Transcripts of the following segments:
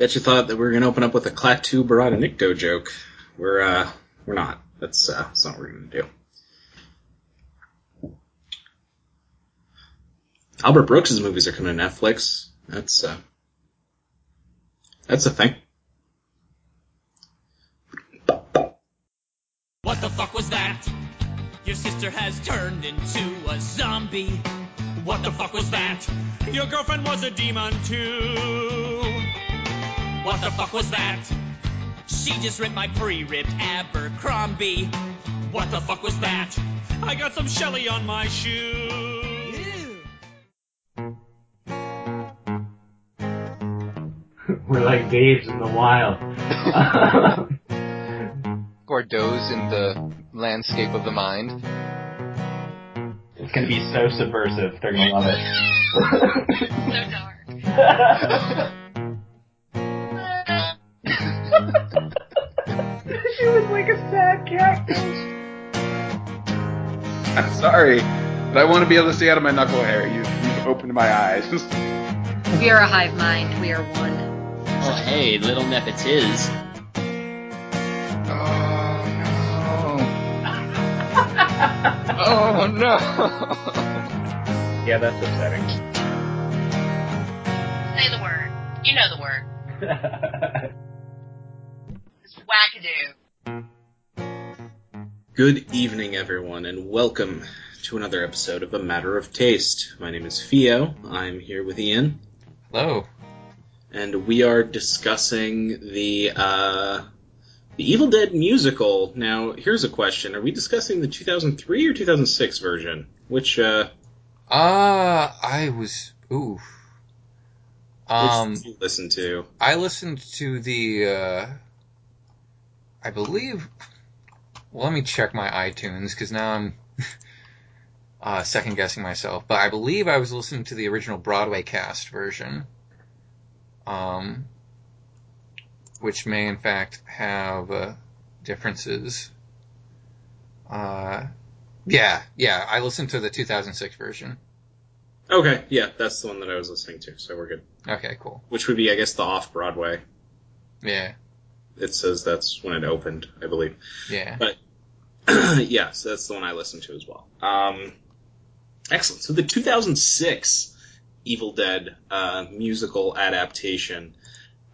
Bet you thought that we were gonna open up with a Klaatu Barada Nikto joke. We're uh we're not. That's uh that's not what we're gonna do. Albert Brooks' movies are coming to Netflix. That's uh that's a thing. What the fuck was that? Your sister has turned into a zombie. What the fuck was that? Your girlfriend was a demon too. What the fuck was that? She just ripped my pre-ripped Abercrombie. What the fuck was that? I got some Shelly on my shoe. We're like Dave's in the wild. Gordo's in the landscape of the mind. it's gonna be so subversive. They're gonna love it. so dark. I'm sorry, but I want to be able to see out of my knuckle hair. You, you've opened my eyes. We are a hive mind. We are one. Oh, hey, little Nepotiz. Oh no! oh no! Yeah, that's upsetting. Say the word. You know the word. It's wackadoo. Good evening, everyone, and welcome to another episode of A Matter of Taste. My name is Fio. I'm here with Ian, Hello. and we are discussing the uh, the Evil Dead musical. Now, here's a question: Are we discussing the 2003 or 2006 version? Which uh, Uh, I was ooh. Um, which did you listen to? I listened to the. uh I believe. Well, let me check my iTunes because now I'm uh, second guessing myself. But I believe I was listening to the original Broadway cast version, um, which may in fact have uh, differences. Uh, yeah, yeah, I listened to the 2006 version. Okay, yeah, that's the one that I was listening to, so we're good. Okay, cool. Which would be, I guess, the off Broadway. Yeah, It says that's when it opened, I believe. yeah. But yeah, so that's the one I listened to as well. Um, excellent. So the 2006 Evil Dead uh, musical adaptation.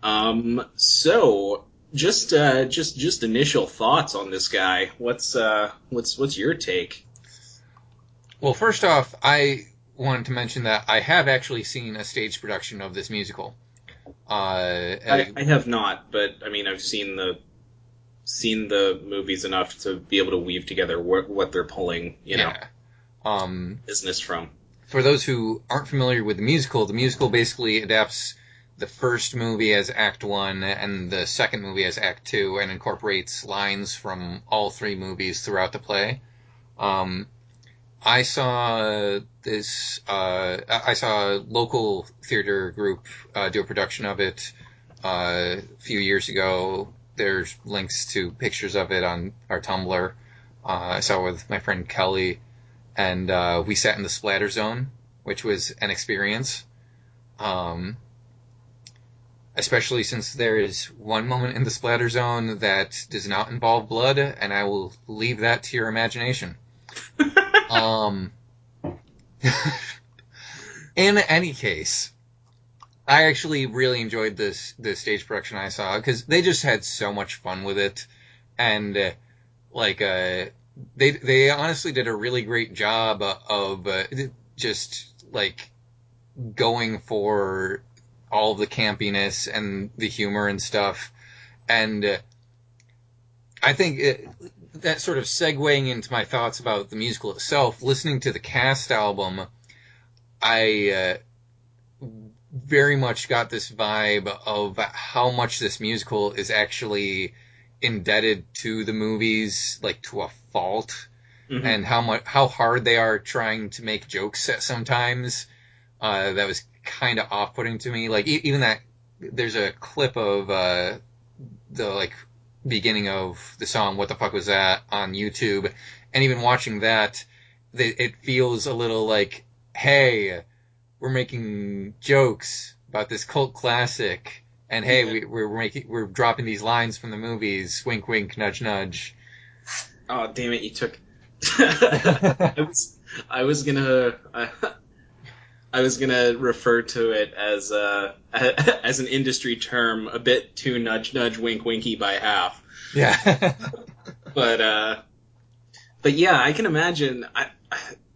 Um, so just uh, just just initial thoughts on this guy. What's uh, what's what's your take? Well, first off, I wanted to mention that I have actually seen a stage production of this musical. Uh, I, I have not, but I mean I've seen the seen the movies enough to be able to weave together what what they're pulling, you know, yeah. Um, business from. for those who aren't familiar with the musical, the musical basically adapts the first movie as Act One and the second movie as Act Two, and incorporates lines from all three movies throughout the play. Um, I saw this. Uh, I saw a local theater group uh, do a production of it uh, a few years ago. There's links to pictures of it on our Tumblr. Uh, I saw it with my friend Kelly, and uh, we sat in the splatter zone, which was an experience. Um, especially since there is one moment in the splatter zone that does not involve blood, and I will leave that to your imagination. um, in any case, I actually really enjoyed this the stage production I saw because they just had so much fun with it, and uh, like uh, they they honestly did a really great job of uh, just like going for all the campiness and the humor and stuff, and uh, I think it, that sort of segueing into my thoughts about the musical itself. Listening to the cast album, I uh, very much got this vibe of how much this musical is actually indebted to the movies, like to a fault, Mhm. and how much how hard they are trying to make jokes at sometimes. Uh, that was kind of off-putting to me. Like e- even that, there's a clip of uh, the like beginning of the song "What the fuck was that" on YouTube, and even watching that, they, it feels a little like, hey, we're making jokes about this cult classic, And hey, we, we're making we're dropping these lines from the movies. Wink, wink, nudge, nudge. Oh damn it! You took. I was I was gonna I, I was gonna refer to it as uh as an industry term, a bit too nudge nudge wink winky by half. Yeah. But uh, but yeah, I can imagine. I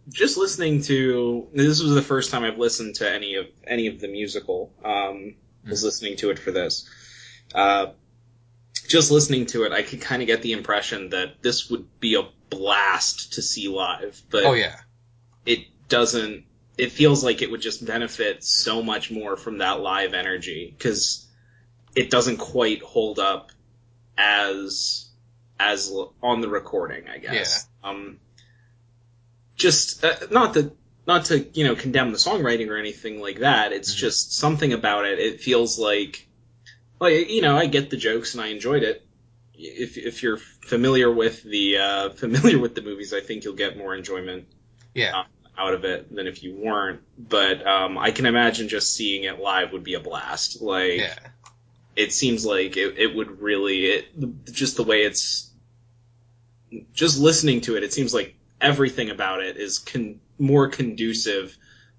just listening to this was the first time I've listened to any of any of the musical. Um, was listening to it for this. Uh, just listening to it, I could kind of get the impression that this would be a blast to see live, but oh yeah. it doesn't. It feels like it would just benefit so much more from that live energy because it doesn't quite hold up as as l- on the recording, I guess. Um, just uh, not that not to you know condemn the songwriting or anything like that. It's Mhm. just something about it. It feels like like you know I get the jokes and I enjoyed it. If if you're familiar with the uh, familiar with the movies, I think you'll get more enjoyment Yeah. Out of it than if you weren't. But um, I can imagine just seeing it live would be a blast. Like Yeah. it seems like it, it would really it, just the way it's just listening to it. It seems like everything about it is con- more conducive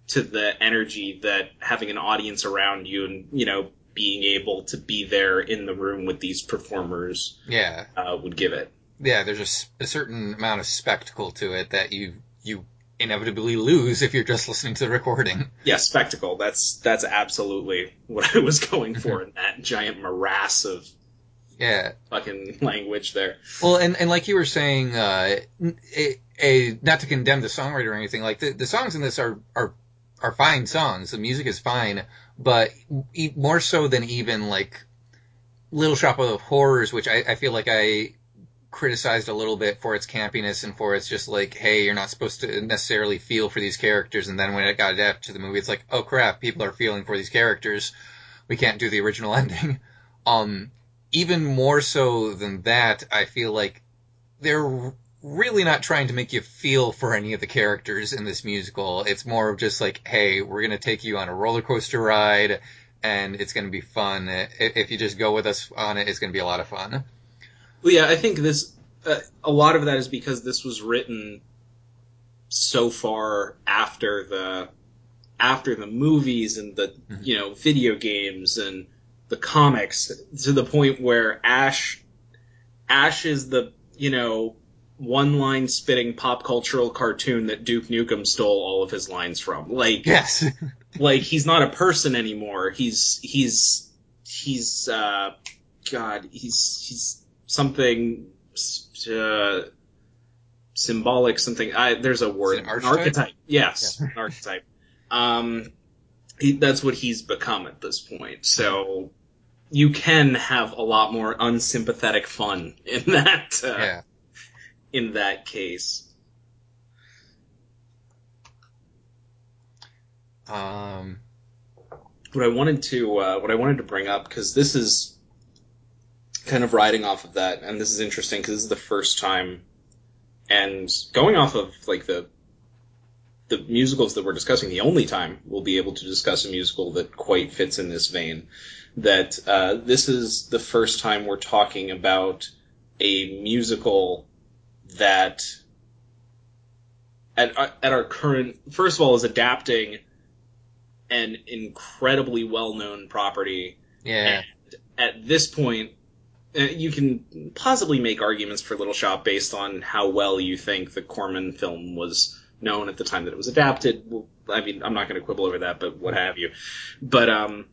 to the energy that having an audience around you and you know being able to be there in the room with these performers Yeah. uh, would give it. Yeah. There's a certain amount of spectacle to it that you you inevitably lose if you're just listening to the recording. Yeah, spectacle. That's that's absolutely what I was going for in that giant morass of Yeah. fucking language there. Well, and, and like you were saying, uh, a, a, not to condemn the songwriter or anything, like the, the songs in this are, are, are fine songs. The music is fine, but more so than even like Little Shop of Horrors, which I, I feel like I criticized a little bit for its campiness and for its just like, hey, you're not supposed to necessarily feel for these characters. And then when it got adapted to the movie, it's like, oh crap, people are feeling for these characters. We can't do the original ending. Um, even more so than that, I feel like they're really not trying to make you feel for any of the characters in this musical. It's more of just like, hey, we're gonna take you on a roller coaster ride, and it's gonna be fun. If you just go with us on it, it's gonna be a lot of fun. Well, yeah, I think this uh, a lot of that is because this was written so far after the after the movies and the Mhm. you know video games and the comics to the point where Ash Ash is the you know one line spitting pop cultural cartoon that Duke Nukem stole all of his lines from. Like Yes. like he's not a person anymore. He's he's he's uh God, he's he's something uh, symbolic. Something. I, there's a word. an archetype? Yes, an archetype. Um, he, that's what he's become at this point. So you can have a lot more unsympathetic fun in that. Uh, yeah. In that case. Um. what I wanted to uh, what I wanted to bring up because this is kind of riding off of that, and this is interesting because this is the first time, and going off of like the the musicals that we're discussing, the only time we'll be able to discuss a musical that quite fits in this vein. That uh, this is the first time we're talking about a musical that at at our current first of all is adapting an incredibly well-known property. Yeah. And at this point, you can possibly make arguments for Little Shop based on how well you think the Corman film was known at the time that it was adapted. Well, I mean, I'm not going to quibble over that, but what have you. But um,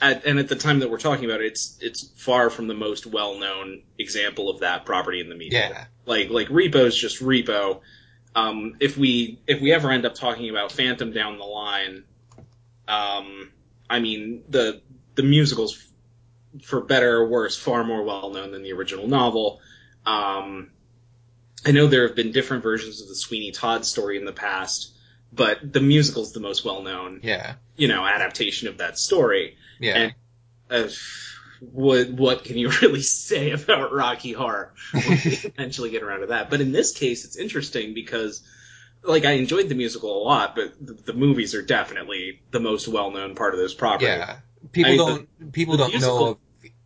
at, and at the time that we're talking about it, it's it's far from the most well-known example of that property in the media Yeah. like like repo's just repo um if we if we ever end up talking about phantom down the line um i mean the the musicals for better or worse far more well known than the original novel um i know there have been different versions of the sweeney todd story in the past but the musical's the most well known Yeah. you know adaptation of that story Yeah. And- uh, what what can you really say about Rocky Horror? When we eventually get around to that. But in this case, it's interesting because like I enjoyed the musical a lot, but the, the movies are definitely the most well-known part of this property. Yeah, people I- don't people the don't musical- know.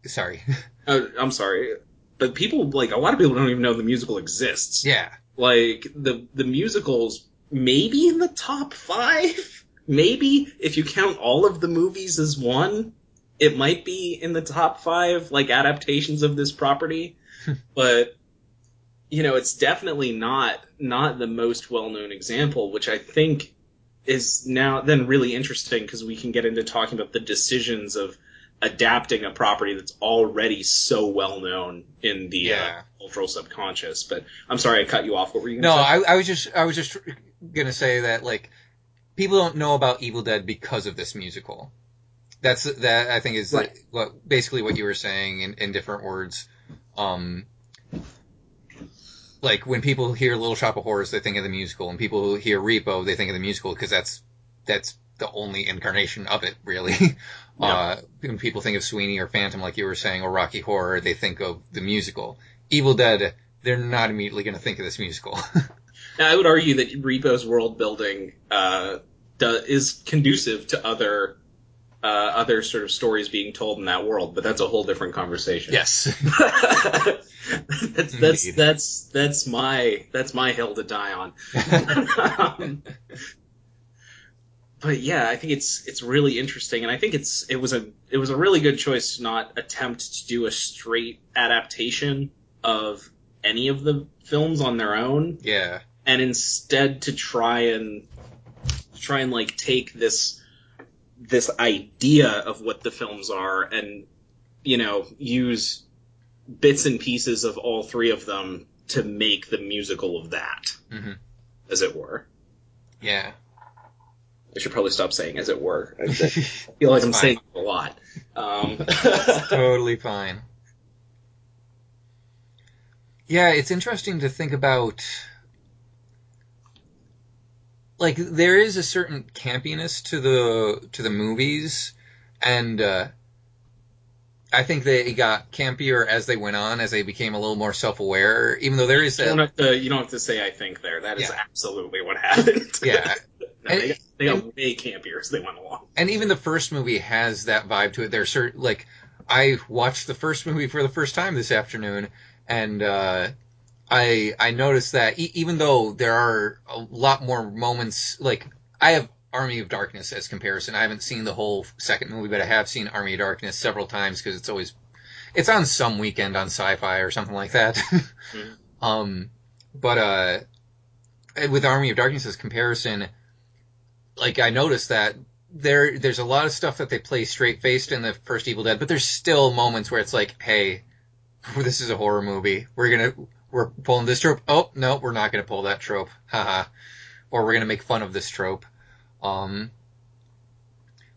Sorry. Uh, I'm sorry, but people like a lot of people don't even know the musical exists. yeah, Like the the musicals maybe in the top five, maybe if you count all of the movies as one, it might be in the top five like adaptations of this property, but you know it's definitely not not the most well known example, which I think is now then really interesting because we can get into talking about the decisions of adapting a property that's already so well known in the Yeah. uh, cultural subconscious. But I'm sorry I cut you off. What were you no, going to say? I, I was just I was just gonna say that like people don't know about Evil Dead because of this musical. That's that I think is Right. what basically what you were saying in, in different words. Um, like when people hear Little Shop of Horrors, they think of the musical, and people who hear Repo, they think of the musical because that's that's the only incarnation of it, really. Uh, when people think of Sweeney or Phantom, like you were saying, or Rocky Horror, they think of the musical. Evil Dead, they're not immediately going to think of this musical. Now, I would argue that Repo's world building uh, do, is conducive to other uh, other sort of stories being told in that world, but that's a whole different conversation. yes. that's that's that's that's my that's my hill to die on. Um, but yeah, I think it's it's really interesting, and I think it's it was a it was a really good choice to not attempt to do a straight adaptation of any of the films on their own yeah. and instead to try and try and like take this this idea of what the films are and you know use bits and pieces of all three of them to make the musical of that Mhm. as it were Yeah. i should probably stop saying as it were i feel like i'm fine. saying a lot um, totally fine. Yeah, it's interesting to think about. Like there is a certain campiness to the to the movies, and uh, I think they got campier as they went on, as they became a little more self aware. Even though there is you, don't a have to, you don't have to say i think there that is Yeah. absolutely what happened yeah, no, they, got, they got And- way campier as they went along and even the first movie has that vibe to it. There's certain like I watched the first movie for the first time this afternoon, and uh, I I noticed that e- even though there are a lot more moments, like I have Army of Darkness as comparison. I haven't seen the whole second movie, but I have seen Army of Darkness several times because it's always it's on some weekend on Sci-Fi or something like that. Um, but uh, with Army of Darkness as comparison, like I noticed that there there's a lot of stuff that they play straight faced in the first Evil Dead, but there's still moments where it's like, hey, this is a horror movie. We're gonna we're pulling this trope. Oh no, we're not gonna pull that trope. Haha. or we're gonna make fun of this trope. Um,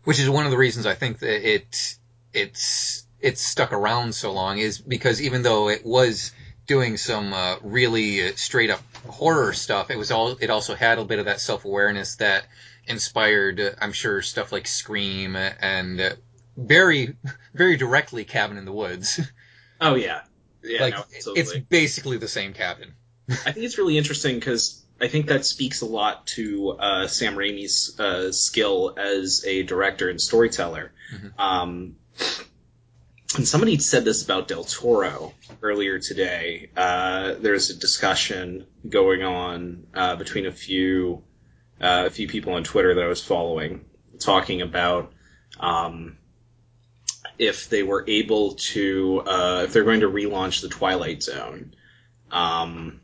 which is one of the reasons I think that it it's it's stuck around so long is because even though it was doing some uh, really straight up horror stuff, it was all it also had a bit of that self awareness that inspired, uh, I'm sure, stuff like Scream and uh, very very directly Cabin in the Woods. Oh yeah, yeah. like no, it's basically the same cabin. I think it's really interesting because I think that speaks a lot to uh, Sam Raimi's uh, skill as a director and storyteller. Mhm. Um, and somebody said this about Del Toro earlier today. Uh, there's a discussion going on uh, between a few uh, a few people on Twitter that I was following, talking about um, if they were able to uh, if they're going to relaunch the Twilight Zone. Um,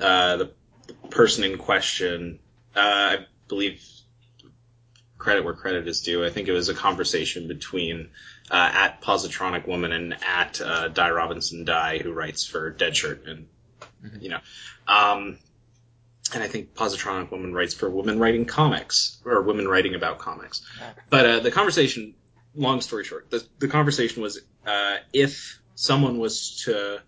uh, the, the person in question, uh, I believe, credit where credit is due. I think it was a conversation between uh, at Positronic Woman and at uh, Die Robinson Die, who writes for Deadshirt, and Mhm. you know, um, and I think Positronic Woman writes for Women Writing Comics or Women Writing About Comics. But uh, the conversation, long story short, the, the conversation was uh, if someone was to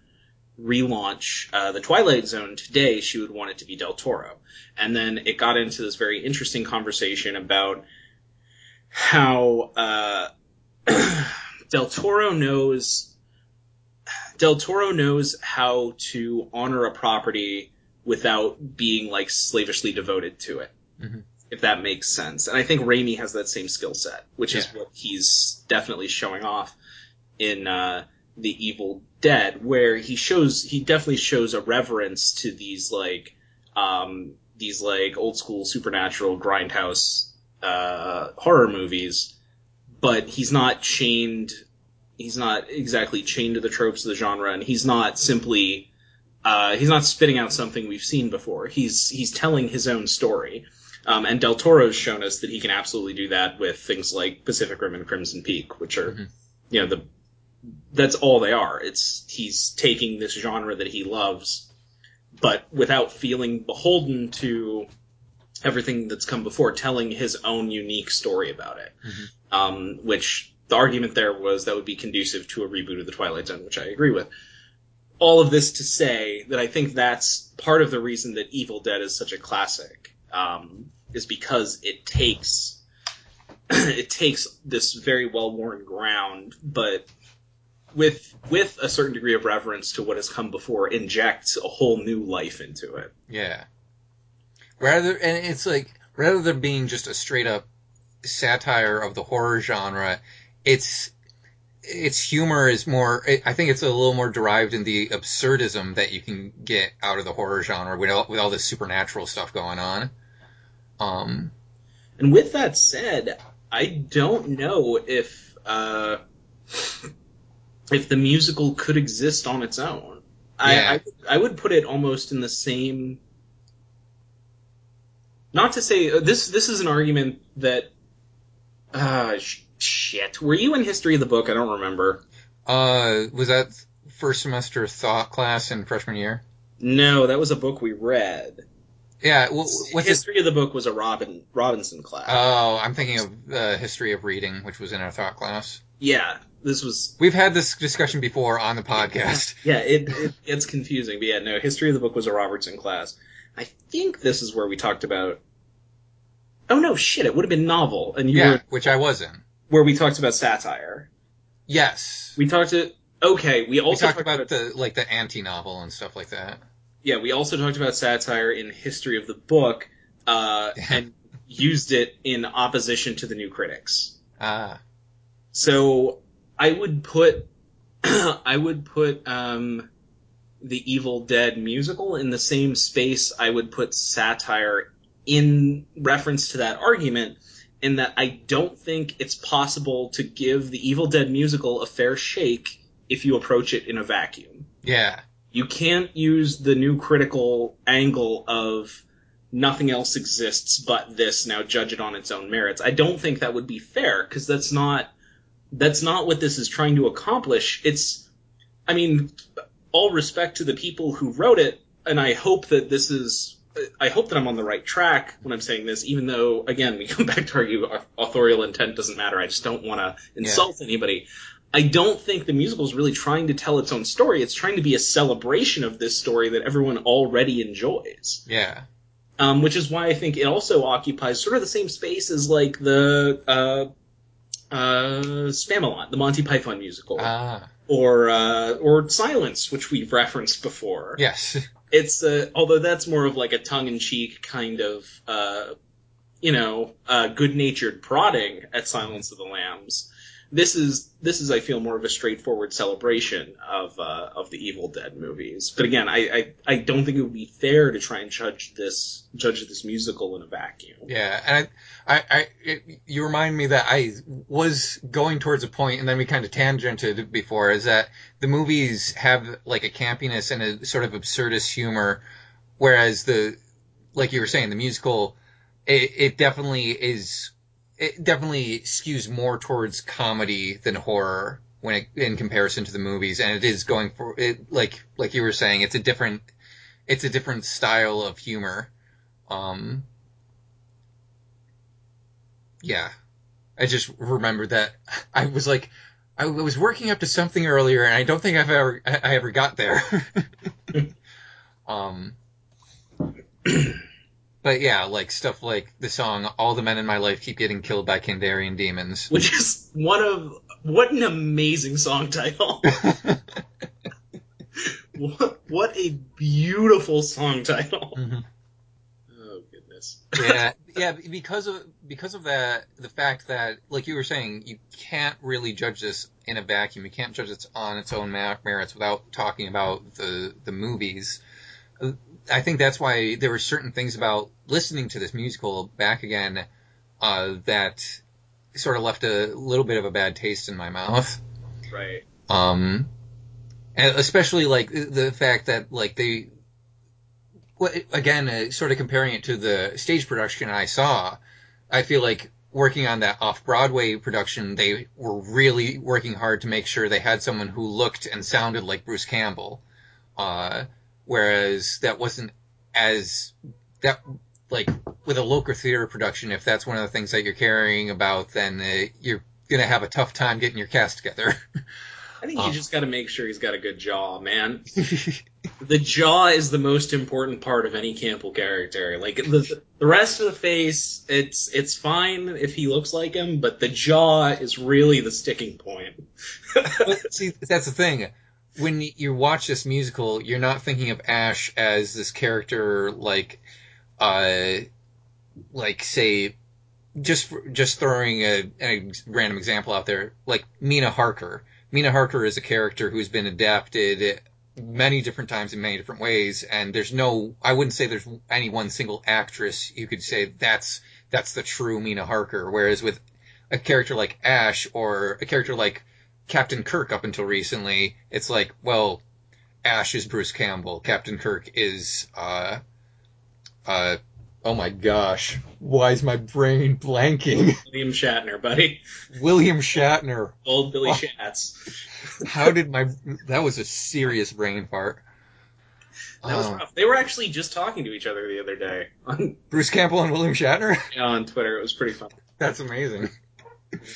relaunch uh, the Twilight Zone today, she would want it to be Del Toro. And then it got into this very interesting conversation about how uh, Del Toro knows Del Toro knows how to honor a property without being like slavishly devoted to it. Mhm. If that makes sense. And I think Raimi has that same skill set, which is what he's definitely showing off in uh, The Evil Dead, where he shows he definitely shows a reverence to these like um, these like old school supernatural grindhouse uh, horror movies, but he's not chained. He's not exactly chained to the tropes of the genre, and he's not simply uh, he's not spitting out something we've seen before. He's he's telling his own story. Um, and Del Toro's shown us that he can absolutely do that with things like Pacific Rim and Crimson Peak, which are, Mhm. you know, the that's all they are. It's he's taking this genre that he loves, but without feeling beholden to everything that's come before, telling his own unique story about it. Mhm. Um, which the argument there was that would be conducive to a reboot of the Twilight Zone, which I agree with. All of this to say that I think that's part of the reason that Evil Dead is such a classic, um, is because it takes it takes this very well worn ground, but with with a certain degree of reverence to what has come before, injects a whole new life into it. Yeah. Rather, and it's like rather than being just a straight up satire of the horror genre, it's its humor is more. I think it's a little more derived in the absurdism that you can get out of the horror genre with all, with all this supernatural stuff going on. Um, And with that said, I don't know if uh, if the musical could exist on its own. Yeah. I, I I would put it almost in the same. Not to say uh, this. This is an argument that. Uh, sh- shit. Were you in history of the book? I don't remember. uh, was that first semester thought class in freshman year? No, that was a book we read. Yeah. wh- what's it? history of the book was a Robin Robinson class. Oh, I'm thinking of uh, history of reading, which was in our thought class. yeah, this was We've had this discussion before on the podcast. Yeah, it, it it's confusing, but yeah, no. History of the book was a Robertson class. I think this is where we talked about. Oh no, shit! It would have been novel, and you Yeah, were which I was in. where we talked about satire. Yes. We talked to. Okay, we We also talked about the like the anti-novel and stuff like that. Yeah, we also talked about satire in history of the book, uh, and used it in opposition to the new critics. Ah, So I would put I would put um, the Evil Dead musical in the same space I would put satire in reference to that argument. In that I don't think it's possible to give the Evil Dead musical a fair shake if you approach it in a vacuum. yeah, You can't use the new critical angle of nothing else exists but this. Now judge it on its own merits. I don't think that would be fair because that's not that's not what this is trying to accomplish. It's, I mean, all respect to the people who wrote it, and I hope that this is. I hope that I'm on the right track when I'm saying this, even though, again, we come back to argue authorial intent doesn't matter. I just don't want to insult anybody. I don't think the musical is really trying to tell its own story. It's trying to be a celebration of this story that everyone already enjoys. yeah, Um, which is why I think it also occupies sort of the same space as like the uh, uh, Spamalot, the Monty Python musical, ah, or uh, or Silence, which we've referenced before. yes, It's uh, although that's more of like a tongue-in-cheek kind of uh, you know uh, good-natured prodding at Silence of the Lambs. This is this is I feel more of a straightforward celebration of uh, of the Evil Dead movies. But again, I, I I don't think it would be fair to try and judge this judge this musical in a vacuum. yeah. And I, I, I it, you remind me that I was going towards a point, and then we kind of tangented before, is that the movies have like a campiness and a sort of absurdist humor, whereas the, like you were saying, the musical, it, it definitely is it definitely skews more towards comedy than horror when it, in comparison to the movies, and it is going for it like like you were saying, it's a different it's a different style of humor. Um, yeah, I just remembered that I was like I was working up to something earlier, and I don't think I've ever I I ever got there. um. But yeah, like stuff like the song "All the Men in My Life Keep Getting Killed by Candarian Demons." Which is one of what an amazing song title. what, what a beautiful song title. Mhm. Oh goodness. yeah, yeah, because of because of that, the fact that, like you were saying, you can't really judge this in a vacuum. You can't judge it on its own merits without talking about the the movies. I think that's why there were certain things about listening to this musical back again uh, that sort of left a little bit of a bad taste in my mouth. Right. Um, and especially like the fact that like they, again, uh, sort of comparing it to the stage production I saw, I feel like working on that off Broadway production, they were really working hard to make sure they had someone who looked and sounded like Bruce Campbell. Uh, whereas that wasn't as that like with a local theater production, if that's one of the things that you're caring about, then uh, you're gonna have a tough time getting your cast together. I think Oh. you just got to make sure he's got a good jaw, man. the jaw is the most important part of any Campbell character. Like the the rest of the face, it's it's fine if he looks like him, but the jaw is really the sticking point. See, that's the thing. When you watch this musical, you're not thinking of Ash as this character like, uh, like say, just just throwing a, a random example out there, like Mina Harker. Mina Harker is a character who's been adapted many different times in many different ways, and there's no, I wouldn't say there's any one single actress you could say that's that's the true Mina Harker. Whereas with a character like Ash or a character like Captain Kirk up until recently, it's like, well, Ash is Bruce Campbell. Captain Kirk is, uh, uh, oh my gosh. Why is my brain blanking? William Shatner, buddy. William Shatner. Old Billy Oh. Shatz. How did my, that was a serious brain fart. That was Oh. rough. They were actually just talking to each other the other day on, Bruce Campbell and William Shatner? Yeah, on Twitter. It was pretty fun. That's amazing.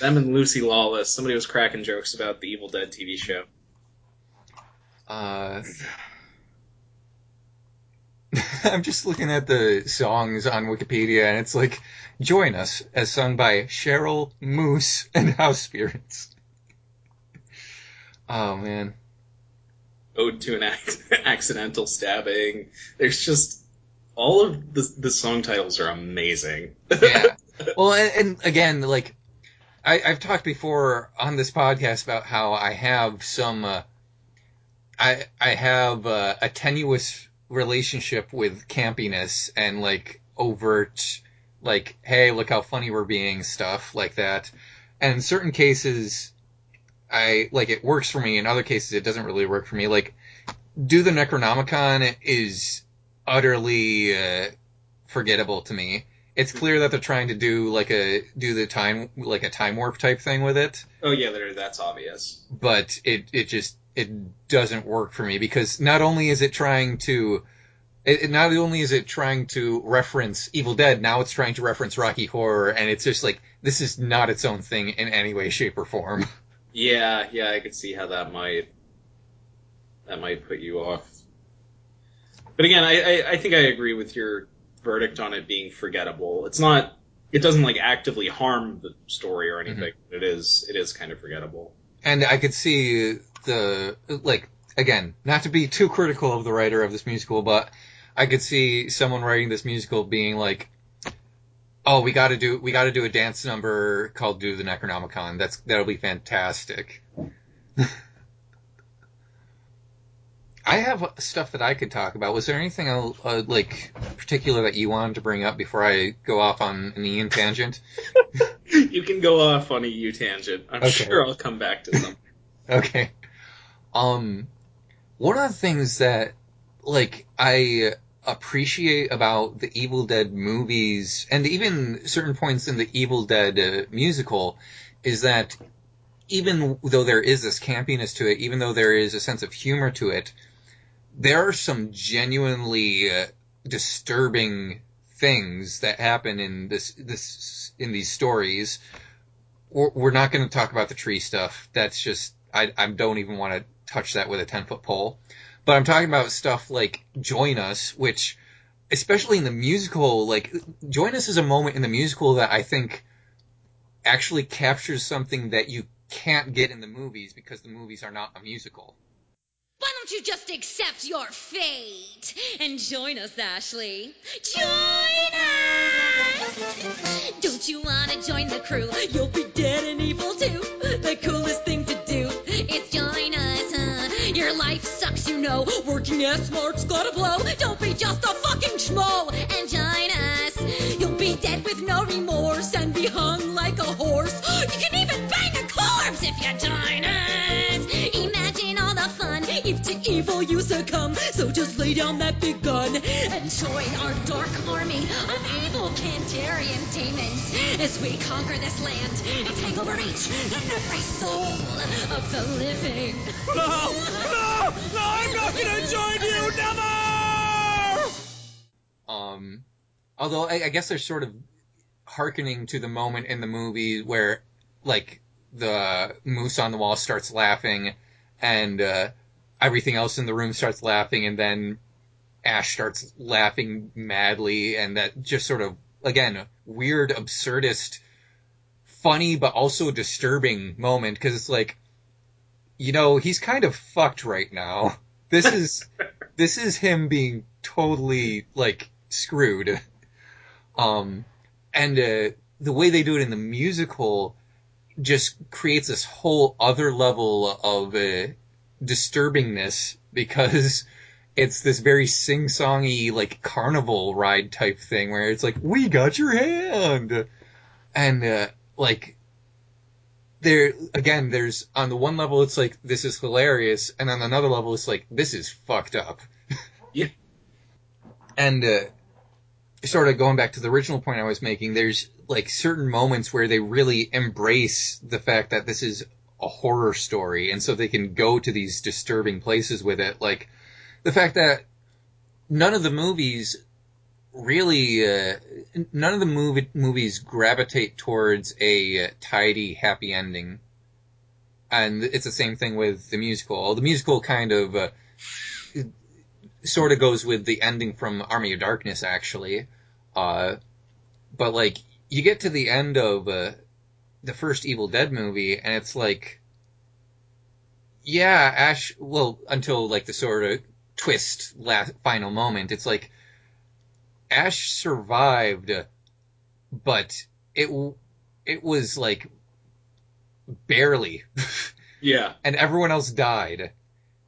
Them and Lucy Lawless. Somebody was cracking jokes about the Evil Dead TV show. Uh, I'm just looking at the songs on Wikipedia, and it's like, join us, as sung by Cheryl, Moose, and House Spirits. Oh man. Ode to an ac- accidental stabbing. There's just all of the the song titles are amazing. Yeah. Well, and, and again, like, I, I've talked before on this podcast about how I have some, uh, I, I have uh, a tenuous relationship with campiness and like overt, like, hey, look how funny we're being stuff like that. And in certain cases, I, like, it works for me. In other cases, it doesn't really work for me. Like, Do the Necronomicon is utterly, uh, forgettable to me it's clear that they're trying to do like a do the time like a time warp type thing with it, oh yeah, that's obvious. but it it just it doesn't work for me because not only is it trying to it, it- not only is it trying to reference Evil Dead, now it's trying to reference Rocky Horror, and it's just like this is not its own thing in any way, shape, or form. Yeah, yeah, I could see how that might that might put you off. But again, I, I, I think I agree with your verdict on it being forgettable. It's not it doesn't like actively harm the story or mm-hmm. anything. It is it is kind of forgettable. And I could see the like again, not to be too critical of the writer of this musical, but I could see someone writing this musical being like, "Oh, we got to do we got to do a dance number called Do the Necronomicon. That's that'll be fantastic." I have stuff that I could talk about. Was there anything uh, like particular that you wanted to bring up before I go off on an Ian tangent? You can go off on a U tangent. I'm Okay. sure I'll come back to something. Okay. Um, one of the things that, like, I appreciate about the Evil Dead movies, and even certain points in the Evil Dead uh, musical, is that even though there is this campiness to it, even though there is a sense of humor to it, there are some genuinely uh, disturbing things that happen in this this in these stories. We're, we're not going to talk about the tree stuff. That's just I, I don't even want to touch that with a 10 foot pole. But I'm talking about stuff like Join Us, which, especially in the musical, like, Join Us is a moment in the musical that I think actually captures something that you can't get in the movies because the movies are not a musical. Why don't you just accept your fate and join us, Ashley? Join us! Don't you wanna join the crew? You'll be dead and evil too. The coolest thing to do is join us, huh? Your life sucks, you know. Working as S-Mart's gotta blow. Don't be just a fucking schmo and join us. You'll be dead with no remorse and be hung like a horse. You can even bang a corpse if you join us. If to evil you succumb. So just lay down that big gun and join our dark army of evil Candarian demons as we conquer this land and take over each and every soul of the living. No! No! No! I'm not gonna join you! Never! Um, although I, I guess they're sort of hearkening to the moment in the movie where, like, the moose on the wall starts laughing, and uh, everything else in the room starts laughing, and then Ash starts laughing madly, and that just sort of again weird, absurdist, funny but also disturbing moment because it's like, you know, he's kind of fucked right now. This is this is him being totally like screwed. Um, and uh, the way they do it in the musical just creates this whole other level of uh, disturbingness because it's this very sing-songy like carnival ride type thing where it's like we got your hand and uh, like there again there's on the one level it's like this is hilarious and on another level it's like this is fucked up Yeah. and uh, sort of going back to the original point I was making, there's like certain moments where they really embrace the fact that this is a horror story, and so they can go to these disturbing places with it. Like the fact that none of the movies really, uh, none of the movie movies gravitate towards a uh, tidy, happy ending. And it's the same thing with the musical. The musical kind of uh, sort of goes with the ending from Army of Darkness, actually. Uh, but like, you get to the end of uh, the first Evil Dead movie, and it's like, yeah, Ash. Well, until like the sort of twist, last final moment, it's like Ash survived, but it it was like barely, Yeah. and everyone else died,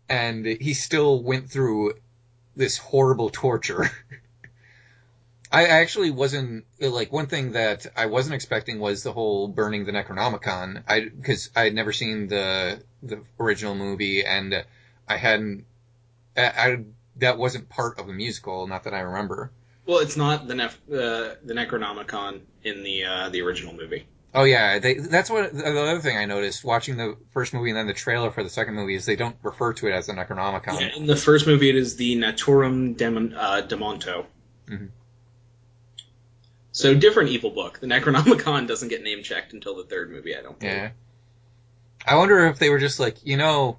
and he still went through this horrible torture. I actually wasn't like one thing that I wasn't expecting was the whole burning the Necronomicon. I because I had never seen the the original movie and I hadn't. I, I that wasn't part of the musical. Not that I remember. Well, it's not the nef- uh, the Necronomicon in the uh, the original movie. Oh yeah, they, that's what the other thing I noticed watching the first movie and then the trailer for the second movie is they don't refer to it as the Necronomicon. Yeah, in the first movie, it is the Naturom Demon- uh, Demonto. Mhm. So different evil book. The Necronomicon doesn't get name checked until the third movie. I don't. Believe. Yeah. I wonder if they were just like, you know,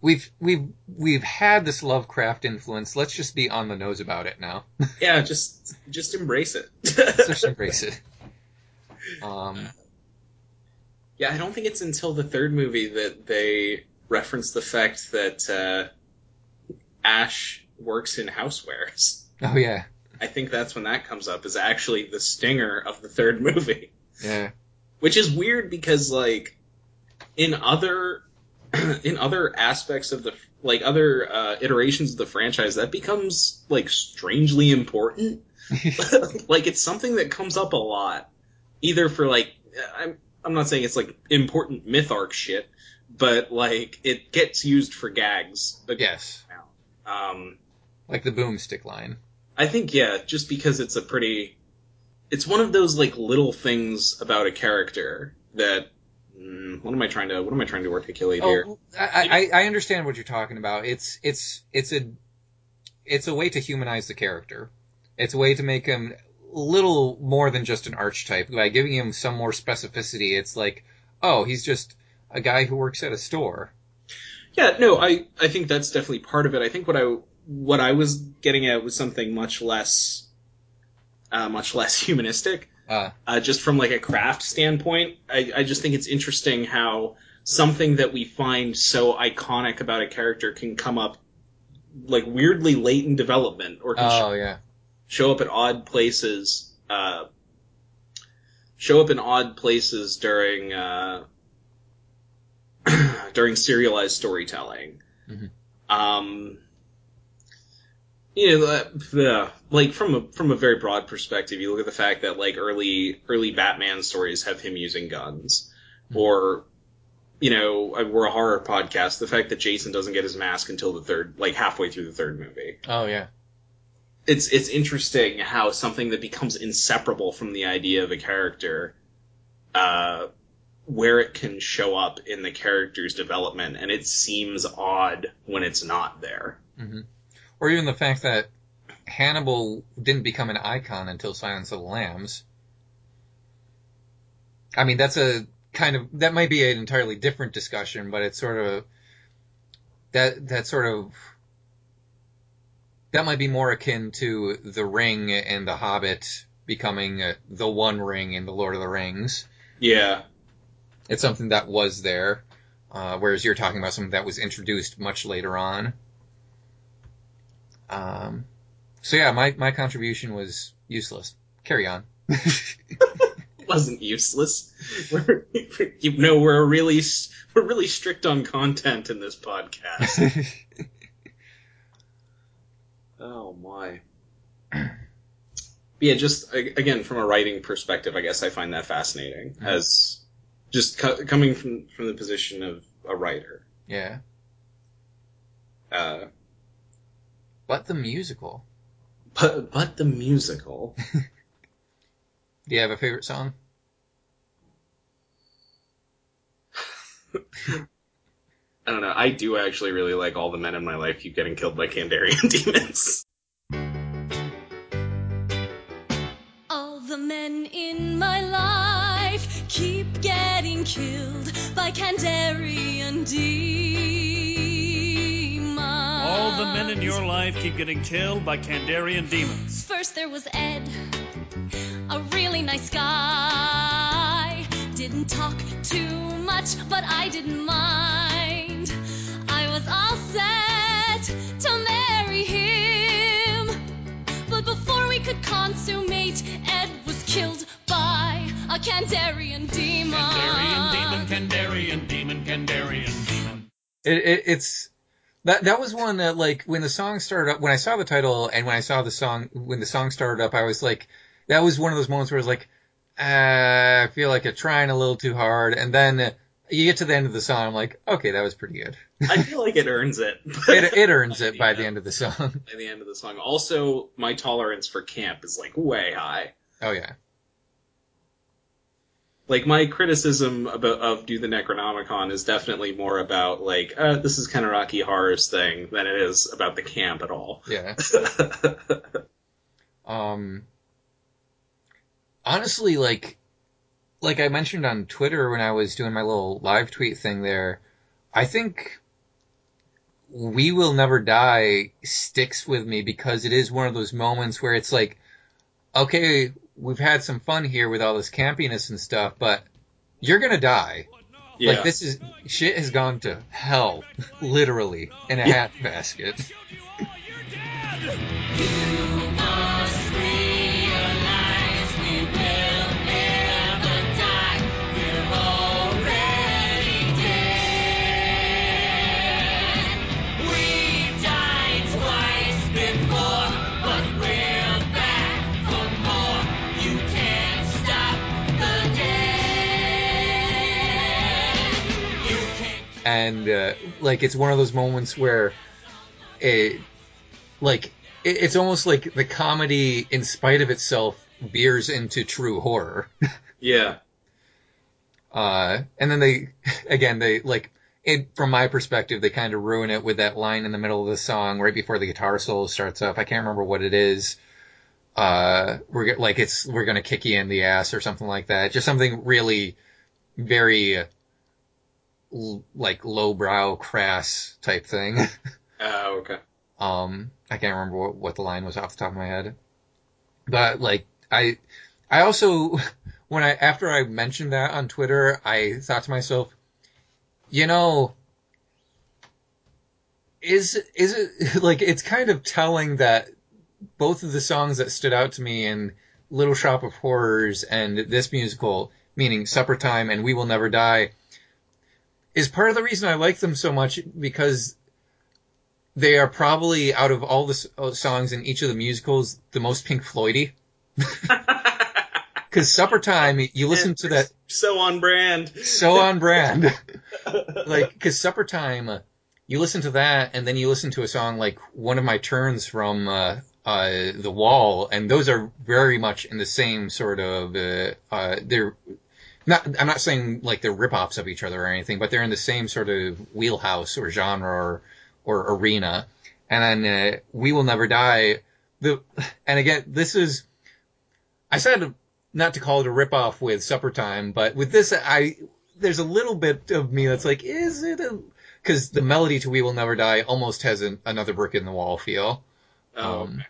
we've we've we've had this Lovecraft influence. Let's just be on the nose about it now. Yeah, just just embrace it. Just embrace it. Um, yeah, I don't think it's until the third movie that they reference the fact that uh, Ash works in housewares. oh yeah, I think that's when that comes up. Is actually the stinger of the third movie. yeah, which is weird because like in other in other aspects of the like other uh, iterations of the franchise that becomes like strangely important like it's something that comes up a lot either for like i'm i'm not saying it's like important myth arc shit but like it gets used for gags yes, um like the boomstick line. I think yeah, just because it's a pretty, it's one of those like little things about a character that. Mm, what am I trying to What am I trying to articulate here? Oh, I, I I understand what you're talking about. It's it's it's a it's a way to humanize the character. It's a way to make him a little more than just an archetype by giving him some more specificity. It's like, oh, he's just a guy who works at a store. Yeah, no, I I think that's definitely part of it. I think what I what I was getting at was something much less, uh, much less humanistic. Uh, uh, just from like a craft standpoint. I, I just think it's interesting how something that we find so iconic about a character can come up like weirdly late in development or can oh yeah. show up at odd places uh, show up in odd places during uh, during serialized storytelling. Mhm. Um, you know, uh, like from a from a very broad perspective, you look at the fact that like early early Batman stories have him using guns, or you know, uh, we're a horror podcast. The fact that Jason doesn't get his mask until the third, like halfway through the third movie Oh yeah. it's it's interesting how something that becomes inseparable from the idea of a character, uh, where it can show up in the character's development, and it seems odd when it's not there. hmm Or even the fact that Hannibal didn't become an icon until Silence of the Lambs. I mean, that's a kind of that might be an entirely different discussion, but it's sort of that that sort of that might be more akin to The Ring and The Hobbit becoming uh, the One Ring in The Lord of the Rings. Yeah, It's something that was there, uh, whereas you're talking about something that was introduced much later on. Um, so yeah, my, my contribution was useless. Carry on. wasn't useless. We're, you know, we're really we're really strict on content in this podcast. oh my. yeah, just again from a writing perspective, I guess I find that fascinating Mhm. as just co- coming from from the position of a writer. yeah. Uh, But the musical. but but the musical. Do you have a favorite song? I don't know. I do actually really like all the men in my life keep getting killed by Candarian demons. All the men in my life keep getting killed by Candarian demons. All the men in your life keep getting killed by Candarian demons. First there was Ed, a really nice guy. Didn't talk too much, but I didn't mind. I was all set to marry him. But before we could consummate, Ed was killed by a Candarian demon. Candarian demon, Candarian demon, Candarian demon. It, it, it's that that was one that like when the song started up when I saw the title and when I saw the song when the song started up I was like that was one of those moments where I was like uh, I feel like I'm trying a little too hard and then you get to the end of the song I'm like okay that was pretty good I feel like it earns it. it, it earns it by the end of the song By the end of the song. Also, my tolerance for camp is like way high. oh yeah Like my criticism about of Do the Necronomicon is definitely more about like uh, this is kind of Rocky Horror's thing than it is about the camp at all. yeah Um, honestly, like, like I mentioned on Twitter when I was doing my little live tweet thing there, I think We Will Never Die sticks with me because it is one of those moments where it's like, okay, we've had some fun here with all this campiness and stuff, but you're gonna die. yeah. Like this is, shit has gone to hell, literally, in a hat basket. And uh, like it's one of those moments where it like it, it's almost like the comedy in spite of itself veers into true horror. Yeah. uh and then they again they like it from my perspective they kind of ruin it with that line in the middle of the song right before the guitar solo starts up. I can't remember what it is. Uh we're like it's we're gonna kick you in the ass or something like that. Just something really very uh, l- like lowbrow crass type thing Oh, okay. Um, I can't remember what, what the line was off the top of my head, but like I, I also, when I after I mentioned that on Twitter, I thought to myself, you know, is is it like it's kind of telling that both of the songs that stood out to me in Little Shop of Horrors and this musical, meaning Supper Time and We Will Never Die, is part of the reason I like them so much because they are probably out of all the uh, songs in each of the musicals the most Pink Floydy. Because Supper Time, you listen to that so on brand. so on brand. like, because Supper Time, uh, you listen to that, and then you listen to a song like One of My Turns from uh, uh, The Wall, and those are very much in the same sort of. Uh, uh, they're not. I'm not saying like they're rip-offs of each other or anything, but they're in the same sort of wheelhouse or genre or, or arena. And then uh, We Will Never Die. The and again, this is. I said not to call it a rip-off with Supper Time, but with this, I there's a little bit of me that's like, is it a? Because the melody to "We Will Never Die" almost has an, another brick in the wall feel. Oh, Um,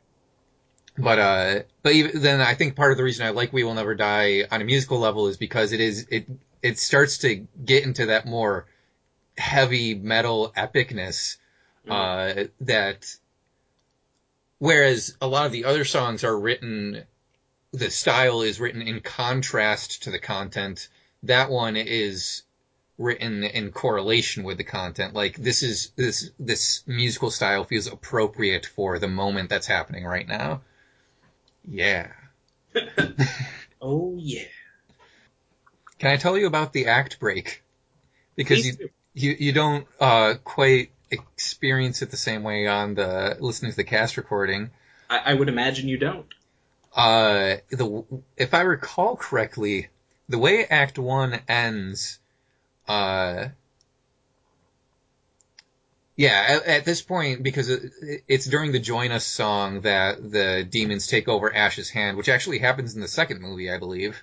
but uh, but even, then I think part of the reason I like "We Will Never Die" on a musical level is because it is it it starts to get into that more heavy metal epicness uh, that. Whereas a lot of the other songs are written, the style is written in contrast to the content. That one is written in correlation with the content. Like this is this this musical style feels appropriate for the moment that's happening right now. Yeah. oh yeah. Can I tell you about the act break? Because Please you, do. you you don't uh quite experience it the same way on the listening to the cast recording. I, I would imagine you don't. Uh the if I recall correctly, the way Act One ends, uh yeah, at, at this point, because it, it's during the Join Us song that the demons take over Ash's hand, which actually happens in the second movie, I believe.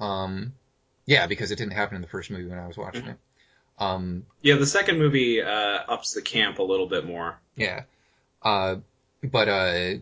Um, yeah, because it didn't happen in the first movie when I was watching it. Um, Yeah, the second movie uh, ups the camp a little bit more. yeah. Uh, but, uh,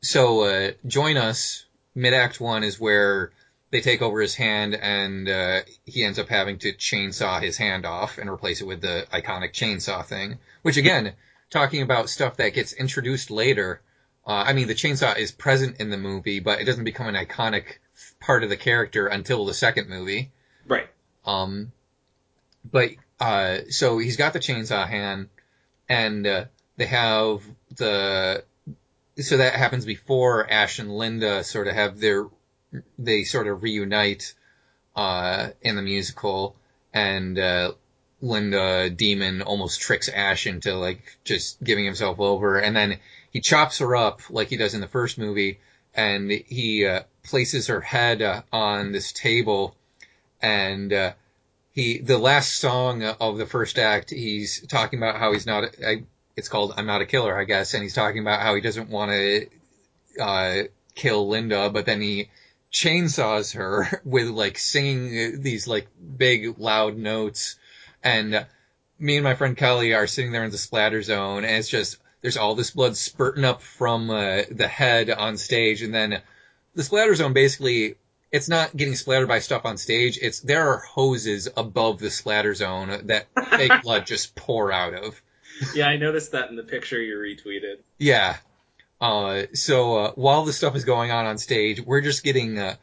so, uh, Join Us, mid-act one is where they take over his hand and, uh, he ends up having to chainsaw his hand off and replace it with the iconic chainsaw thing. Which again, talking about stuff that gets introduced later, uh, I mean, the chainsaw is present in the movie, but it doesn't become an iconic part of the character until the second movie. Right. Um, but uh, so he's got the chainsaw hand, and uh, they have the so that happens before Ash and Linda sort of have their they sort of reunite uh, in the musical, and uh, Linda Demon almost tricks Ash into like just giving himself over, and then he chops her up like he does in the first movie, and he uh, places her head uh, on this table, and uh, he the last song of the first act, he's talking about how he's not. I, it's called "I'm Not a Killer," I guess, and he's talking about how he doesn't want to uh, kill Linda, but then he chainsaws her with like singing these like big loud notes, and me and my friend Kelly are sitting there in the splatter zone, and it's just there's all this blood spurting up from uh, the head on stage, and then the splatter zone basically it's not getting splattered by stuff on stage. It's there are hoses above the splatter zone that fake blood just pour out of. Yeah, I noticed that in the picture you retweeted. Yeah. Uh, so uh, while the stuff is going on on stage, we're just getting uh,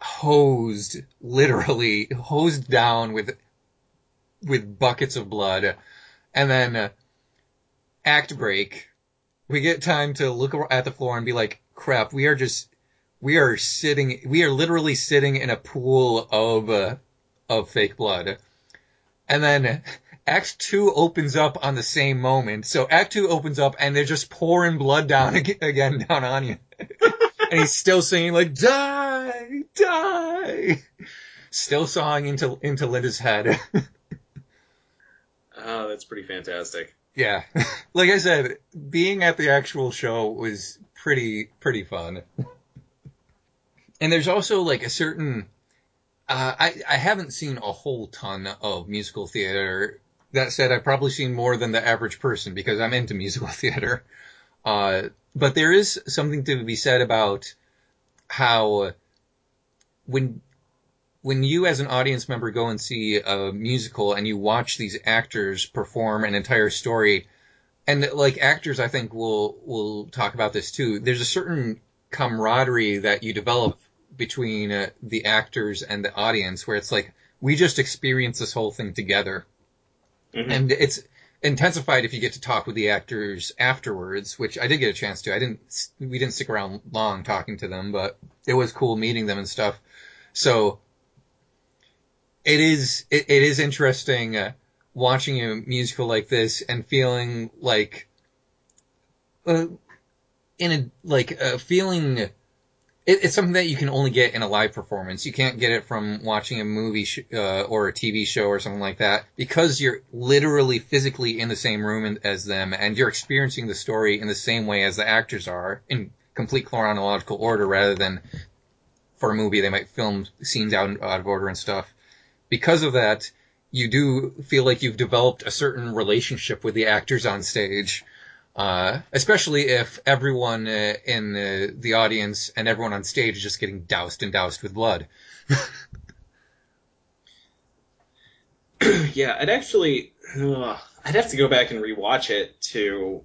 hosed, literally hosed down with with buckets of blood, and then uh, act break. We get time to look at the floor and be like, "Crap, we are just we are sitting, we are literally sitting in a pool of uh, of fake blood." And then Act Two opens up on the same moment. So Act Two opens up and they're just pouring blood down again down on you. and he's still singing like "Die, die," still sawing into into Linda's head. Oh, that's pretty fantastic. yeah, like I said, being at the actual show was pretty pretty fun. And there's also like a certain uh, I, I haven't seen a whole ton of musical theater. That said, I've probably seen more than the average person because I'm into musical theater. Uh, but there is something to be said about how when when you as an audience member go and see a musical and you watch these actors perform an entire story and like actors I think will will talk about this too there's a certain camaraderie that you develop between uh, the actors and the audience where it's like we just experience this whole thing together Mhm. and it's intensified if you get to talk with the actors afterwards, which I did get a chance to. I didn't, we didn't stick around long talking to them, but it was cool meeting them and stuff. So it is, it, it is interesting uh, watching a musical like this and feeling like, uh, in a, like, uh, feeling, it, it's something that you can only get in a live performance. You can't get it from watching a movie sh- uh, or a TV show or something like that because you're literally physically in the same room in- as them and you're experiencing the story in the same way as the actors are in complete chronological order rather than for a movie they might film scenes out, out of order and stuff. Because of that, you do feel like you've developed a certain relationship with the actors on stage. Uh, especially if everyone uh, in uh, the audience and everyone on stage is just getting doused and doused with blood. yeah, I'd actually, ugh, I'd have to go back and rewatch it to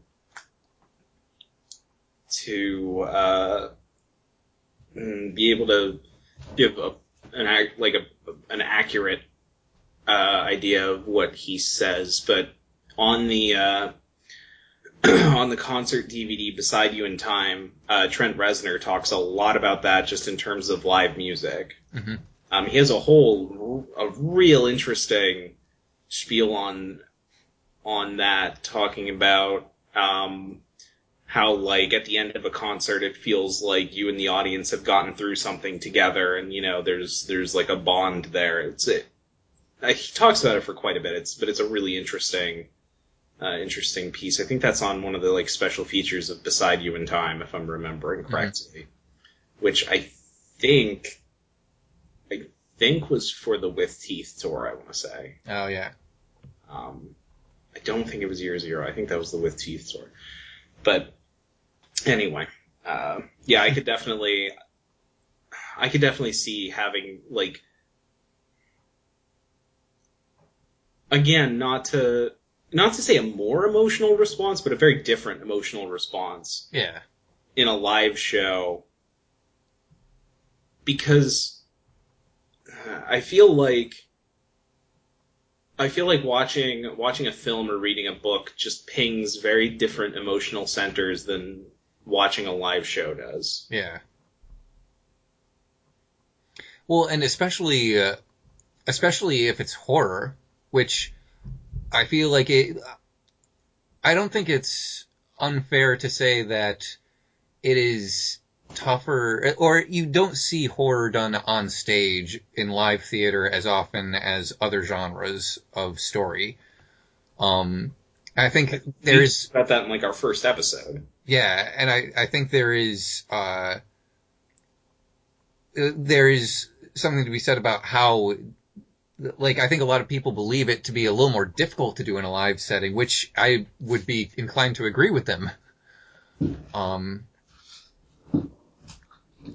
to uh, mm, be able to give a, an like a an accurate uh, idea of what he says. But on the uh, on the concert DVD beside you in time, uh, Trent Reznor talks a lot about that just in terms of live music. Mhm. Um, he has a whole a real interesting spiel on on that, talking about um, how like at the end of a concert it feels like you and the audience have gotten through something together, and you know there's there's like a bond there. It's it. Uh, he talks about it for quite a bit. It's but it's a really interesting uh, interesting piece. I think that's on one of the like special features of Beside You in Time, if I'm remembering correctly, which I think I think was for the With Teeth tour. I want to say. Oh yeah. Um, I don't think it was Year Zero. I think that was the With Teeth tour. But anyway, uh, yeah, I could definitely, I could definitely see having like, again, not to not to say a more emotional response, but a very different emotional response Yeah. in a live show because uh, I feel like I feel like watching watching a film or reading a book just pings very different emotional centers than watching a live show does. Yeah. Well, and especially, uh, especially if it's horror, which I feel like it, I don't think it's unfair to say that it is tougher, or you don't see horror done on stage in live theater as often as other genres of story. Um, I think there's, We about that in like our first episode. yeah, and I, I think there is, uh, uh, there is something to be said about how, like, I think a lot of people believe it to be a little more difficult to do in a live setting, which I would be inclined to agree with them. Um,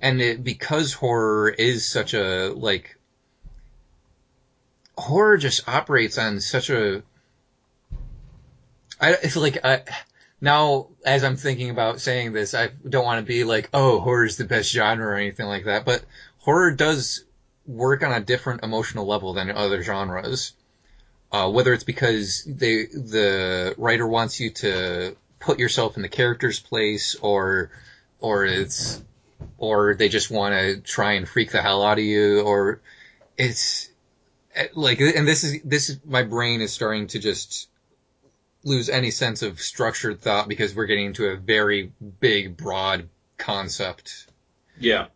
and it, because horror is such a, like, horror just operates on such a, I, it's like, I, now, as I'm thinking about saying this, I don't want to be like, oh, horror is the best genre or anything like that, but horror does work on a different emotional level than other genres. Uh, whether it's because they, the writer wants you to put yourself in the character's place or, or it's, or they just want to try and freak the hell out of you or it's, eh, like, and this is, this is, my brain is starting to just lose any sense of structured thought because we're getting into a very big, broad concept Yeah.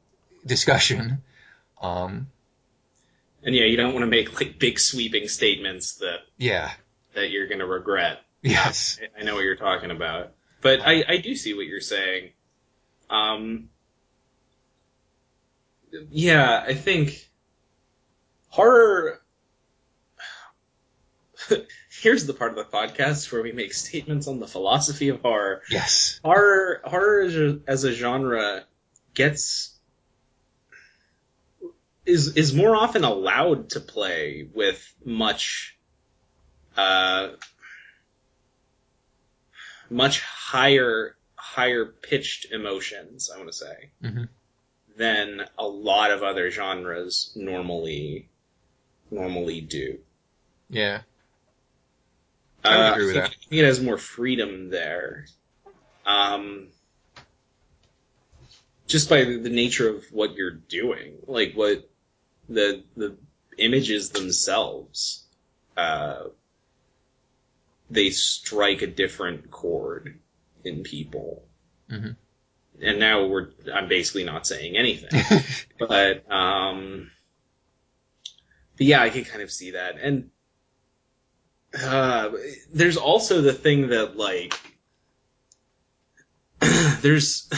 discussion. Um, And yeah, you don't want to make like big sweeping statements that yeah, that you're going to regret. yes, I- I know what you're talking about, but I, I do see what you're saying. Um, yeah, I think horror. Here's the part of the podcast where we make statements on the philosophy of horror. yes, Horror, horror as a, as a genre gets is is more often allowed to play with much uh much higher higher pitched emotions, I want to say, Mhm. than a lot of other genres normally normally do. Yeah. I would Uh, agree with that. I think it has more freedom there. Um, just by the nature of what you're doing, like what the the images themselves, uh, they strike a different chord in people. Mhm. And now we're I'm basically not saying anything but um but yeah i can kind of see that and uh there's also the thing that like there's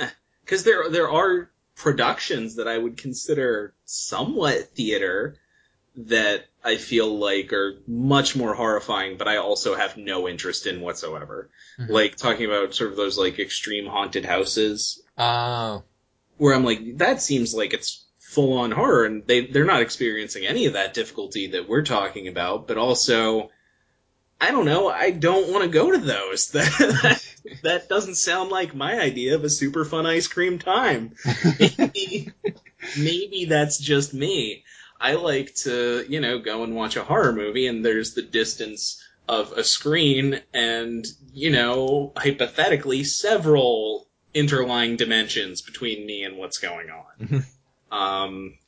because there there are productions that i would consider somewhat theater that i feel like are much more horrifying but i also have no interest in whatsoever Mhm. like talking about sort of those like extreme haunted houses Oh, where I'm like, that seems like it's full on horror, and they they're not experiencing any of that difficulty that we're talking about. But also, I don't know, I don't want to go to those. That, that doesn't sound like my idea of a super fun ice cream time. Maybe, maybe that's just me. I like to, you know, go and watch a horror movie, and there's the distance of a screen, and you know, hypothetically, several interlying dimensions between me and what's going on. um,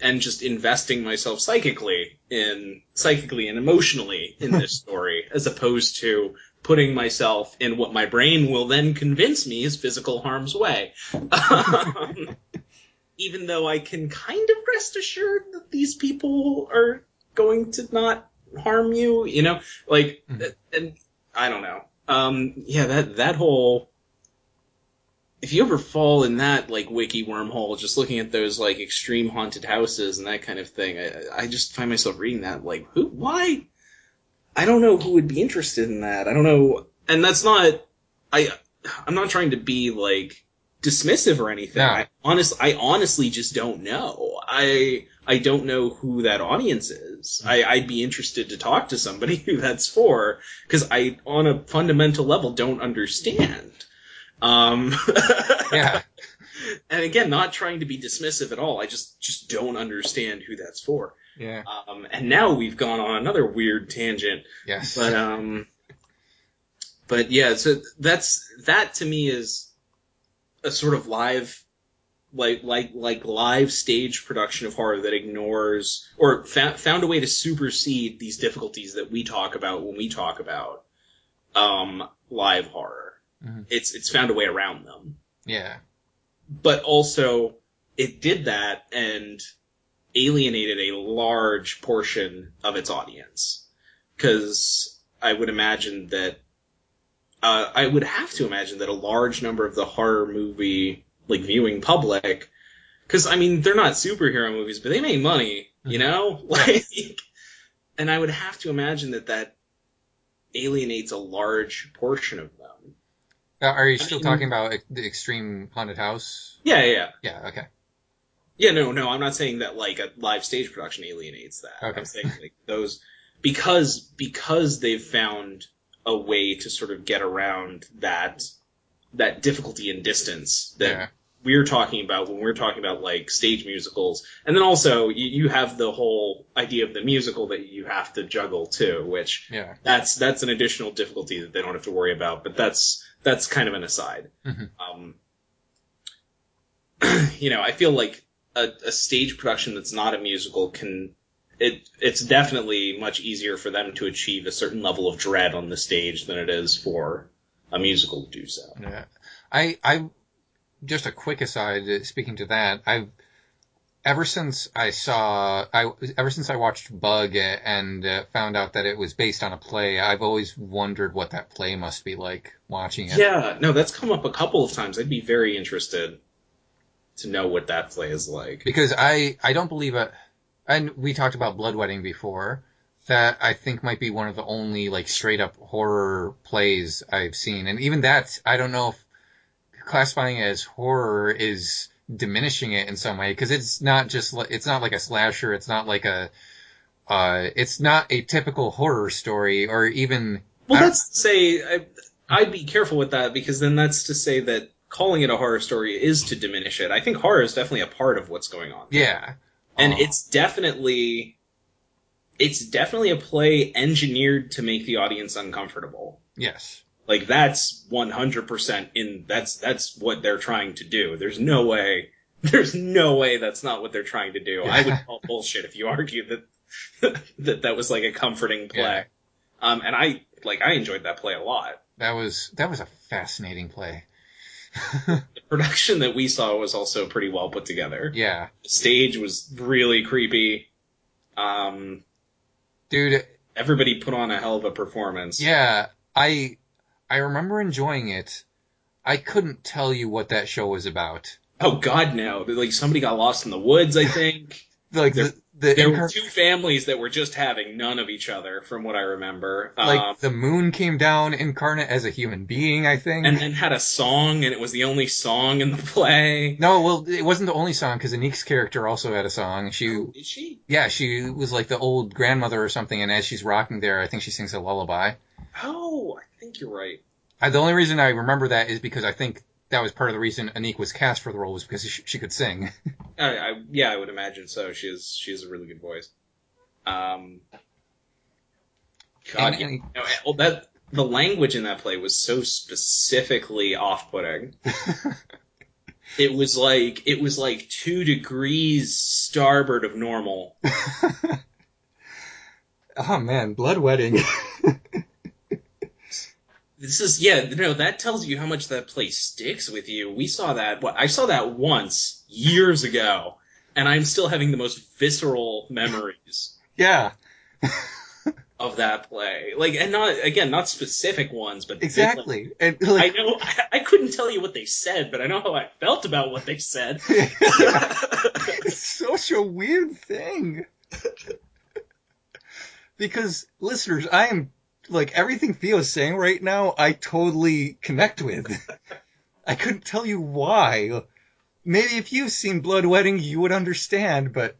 and just investing myself psychically in psychically and emotionally in this story, as opposed to putting myself in what my brain will then convince me is physical harm's way. Um, even though I can kind of rest assured that these people are going to not harm you, you know, like, Mhm. and I don't know. Um, yeah, that that whole if you ever fall in that like wiki wormhole, just looking at those like extreme haunted houses and that kind of thing, I, I just find myself reading that like, who, why? I don't know who would be interested in that. I don't know, and that's not. I I'm not trying to be like dismissive or anything. No. I honest I honestly just don't know. I I don't know who that audience is. I, I'd be interested to talk to somebody who that's for because I, on a fundamental level, don't understand. Um, yeah. And again, not trying to be dismissive at all. I just just don't understand who that's for. Yeah. Um, and now we've gone on another weird tangent. Yes. But um, but yeah, so that's that to me is a sort of live, like like like live stage production of horror that ignores or fa- found a way to supersede these difficulties that we talk about when we talk about um live horror. Mhm. It's it's found a way around them, yeah. But also it did that and alienated a large portion of its audience. Because I would imagine that uh, I would have to imagine that a large number of the horror movie like viewing public because I mean they're not superhero movies but they make money you know? Like and I would have to imagine that that alienates a large portion of Uh, are you I still mean- talking about the extreme haunted house? yeah yeah yeah Yeah. Okay. Yeah, no, no, I'm not saying that like a live stage production alienates that. Okay. I'm saying like those because because they've found a way to sort of get around that that difficulty and distance that Yeah. we're talking about when we're talking about like stage musicals. And then also you, you have the whole idea of the musical that you have to juggle too, which Yeah. that's that's an additional difficulty that they don't have to worry about, but that's that's kind of an aside. Mhm. Um, you know, I feel like a, a stage production that's not a musical can it it's definitely much easier for them to achieve a certain level of dread on the stage than it is for a musical to do so. Yeah. I, I, just a quick aside, uh, speaking to that, I've, ever since I saw, I, ever since I watched Bug and uh, found out that it was based on a play, I've always wondered what that play must be like watching it. Yeah, no, that's come up a couple of times. I'd be very interested to know what that play is like. Because I, I don't believe it, and we talked about Blood Wedding before, that I think might be one of the only like straight up horror plays I've seen. And even that, I don't know if classifying it as horror is diminishing it in some way because it's not just it's not like a slasher. It's not like a uh, it's not a typical horror story or even Well, I don't- that's to say, I, I'd be careful with that because then that's to say that calling it a horror story is to diminish it. I think horror is definitely a part of what's going on. yeah. and Uh, it's definitely it's definitely a play engineered to make the audience uncomfortable yes. Like that's 100% in that's that's what they're trying to do. There's no way there's no way that's not what they're trying to do. I would call bullshit if you argue that that that was like a comforting play. Yeah. um and i like i enjoyed that play a lot. That was that was a fascinating play. the production that we saw was also pretty well put together. Yeah, the stage was really creepy. Um dude. everybody put on a hell of a performance. Yeah, I I remember enjoying it. I couldn't tell you what that show was about. Oh God, no! Like somebody got lost in the woods. I think Like There- the the there were two families that were just having none of each other, from what I remember. like um, the moon came down incarnate as a human being. I think. and then had a song, and it was the only song in the play. no, well, it wasn't the only song because Anik's character also had a song. She, Is she? yeah, she was like the old grandmother or something, and as she's rocking there, I think she sings a lullaby. Oh, I think you're right. I, the only reason I remember that is because I think that was part of the reason Anik was cast for the role was because she, she could sing. I, I, yeah, I would imagine so. She has she has a really good voice. Um, God, And- you know, well, that the language in that play was so specifically off-putting. It was like it was like two degrees starboard of normal. oh man, blood wedding. This is yeah, no, that tells you how much that play sticks with you. We saw that what I saw that once years ago, and I'm still having the most visceral memories yeah, of that play. Like, and not again, not specific ones, but exactly. And I know I, I couldn't tell you what they said, but I know how I felt about what they said. it's such a weird thing. because listeners, I am like everything Fio's saying right now, I totally connect with. I couldn't tell you why. Maybe if you've seen Blood Wedding, you would understand, but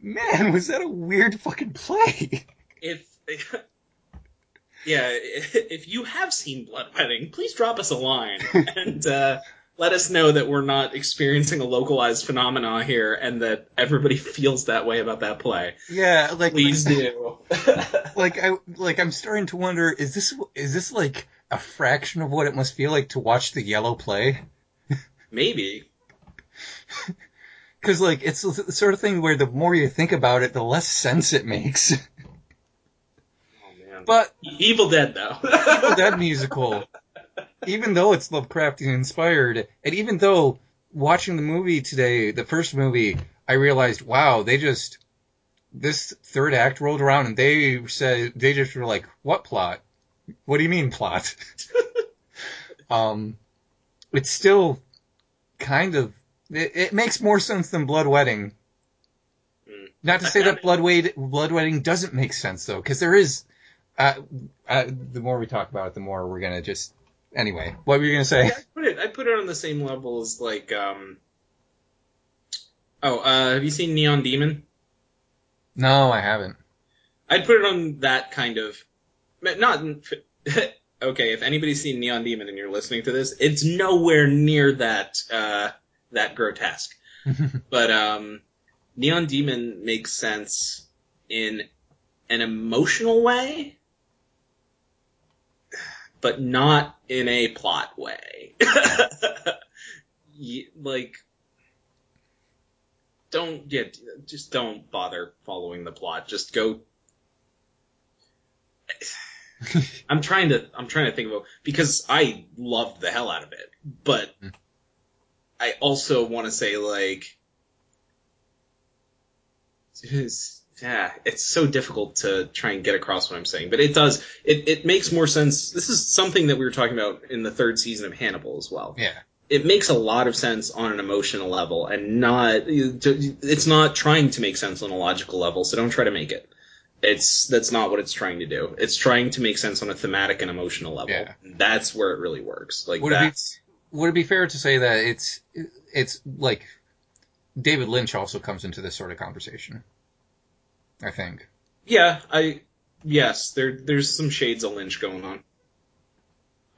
man, was that a weird fucking play? if yeah, if you have seen Blood Wedding, please drop us a line and uh, let us know that we're not experiencing a localized phenomena here, and that everybody feels that way about that play. Yeah, like Please do. like I like I'm starting to wonder is this is this like a fraction of what it must feel like to watch the yellow play? Maybe. Because like it's the sort of thing where the more you think about it, the less sense it makes. Oh man. But Evil Dead though. Evil Dead musical, even though it's Lovecraftian inspired, and even though watching the movie today, the first movie, I realized, wow, they just this third act rolled around and they said they just were like, what plot? What do you mean plot? um, it's still kind of it, it makes more sense than Blood Wedding. Mm. Not to say that Blood Wed- Blood Wedding doesn't make sense though, because there is. Uh, uh, the more we talk about it, the more we're gonna just. Anyway, what were you gonna say? Yeah, I put it. I put it on the same level as like. um Oh, uh, have you seen Neon Demon? No, I haven't. I'd put it on that kind of, not okay. If anybody's seen Neon Demon and you're listening to this, it's nowhere near that uh, that grotesque. but um, Neon Demon makes sense in an emotional way, but not in a plot way. Like, don't yeah, just don't bother following the plot. Just go I'm trying to I'm trying to think of because I loved the hell out of it, but Mm. I also want to say like yeah, it's so difficult to try and get across what I'm saying, but it does it it makes more sense. This is something that we were talking about in the third season of Hannibal as well. yeah. It makes a lot of sense on an emotional level and not it's not trying to make sense on a logical level, so don't try to make it. It's that's not what it's trying to do. It's trying to make sense on a thematic and emotional level. Yeah. That's where it really works. Like Would it be would it be fair to say that it's it's like David Lynch also comes into this sort of conversation? I think. Yeah, I yes, there there's some shades of Lynch going on.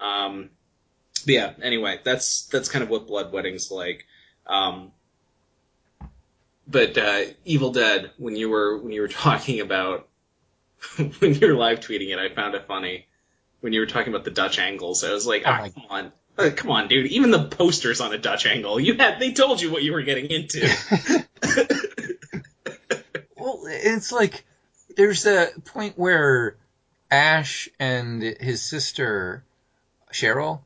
Um, but yeah. Anyway, that's that's kind of what Blood Wedding's like. Um, but uh, Evil Dead, when you were when you were talking about when you were live tweeting it, I found it funny when you were talking about the Dutch angles. I was like, Oh ah, come on. Uh, come on, dude. Even the posters on a Dutch angle. You had they told you what you were getting into. It's like there's a point where Ash and his sister Cheryl,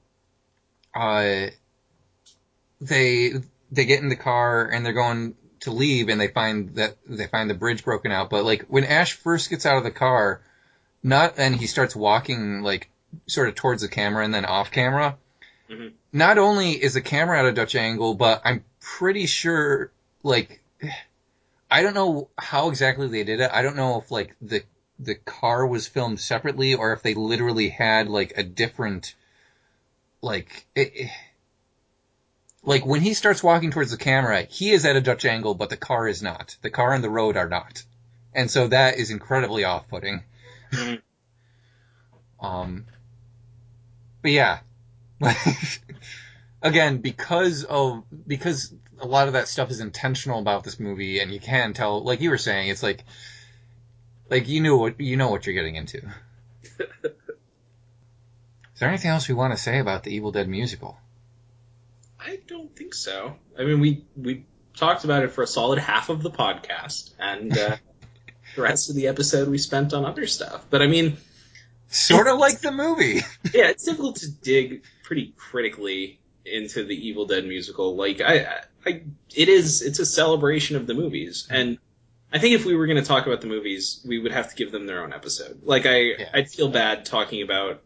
uh, they they get in the car and they're going to leave and they find that they find the bridge broken out. But like when Ash first gets out of the car, not and he starts walking like sort of towards the camera and then off camera. Mhm. Not only is the camera at a Dutch angle, but I'm pretty sure like I don't know how exactly they did it. I don't know if like the the car was filmed separately or if they literally had like a different like it, it- like when he starts walking towards the camera, he is at a Dutch angle, but the car is not. The car and the road are not, and so that is incredibly off-putting. Mhm. um, but yeah, again, because of because a lot of that stuff is intentional about this movie, and you can tell, like you were saying, it's like like you knew what you know what you're getting into. Is there anything else we want to say about the Evil Dead musical? I don't think so. I mean, we we talked about it for a solid half of the podcast, and uh, the rest of the episode we spent on other stuff. But I mean, Sort of like the movie. yeah, it's difficult to dig pretty critically into the Evil Dead musical. Like I, I, it is it's a celebration of the movies, and I think if we were going to talk about the movies, we would have to give them their own episode. Like I, Yeah. I'd feel bad talking about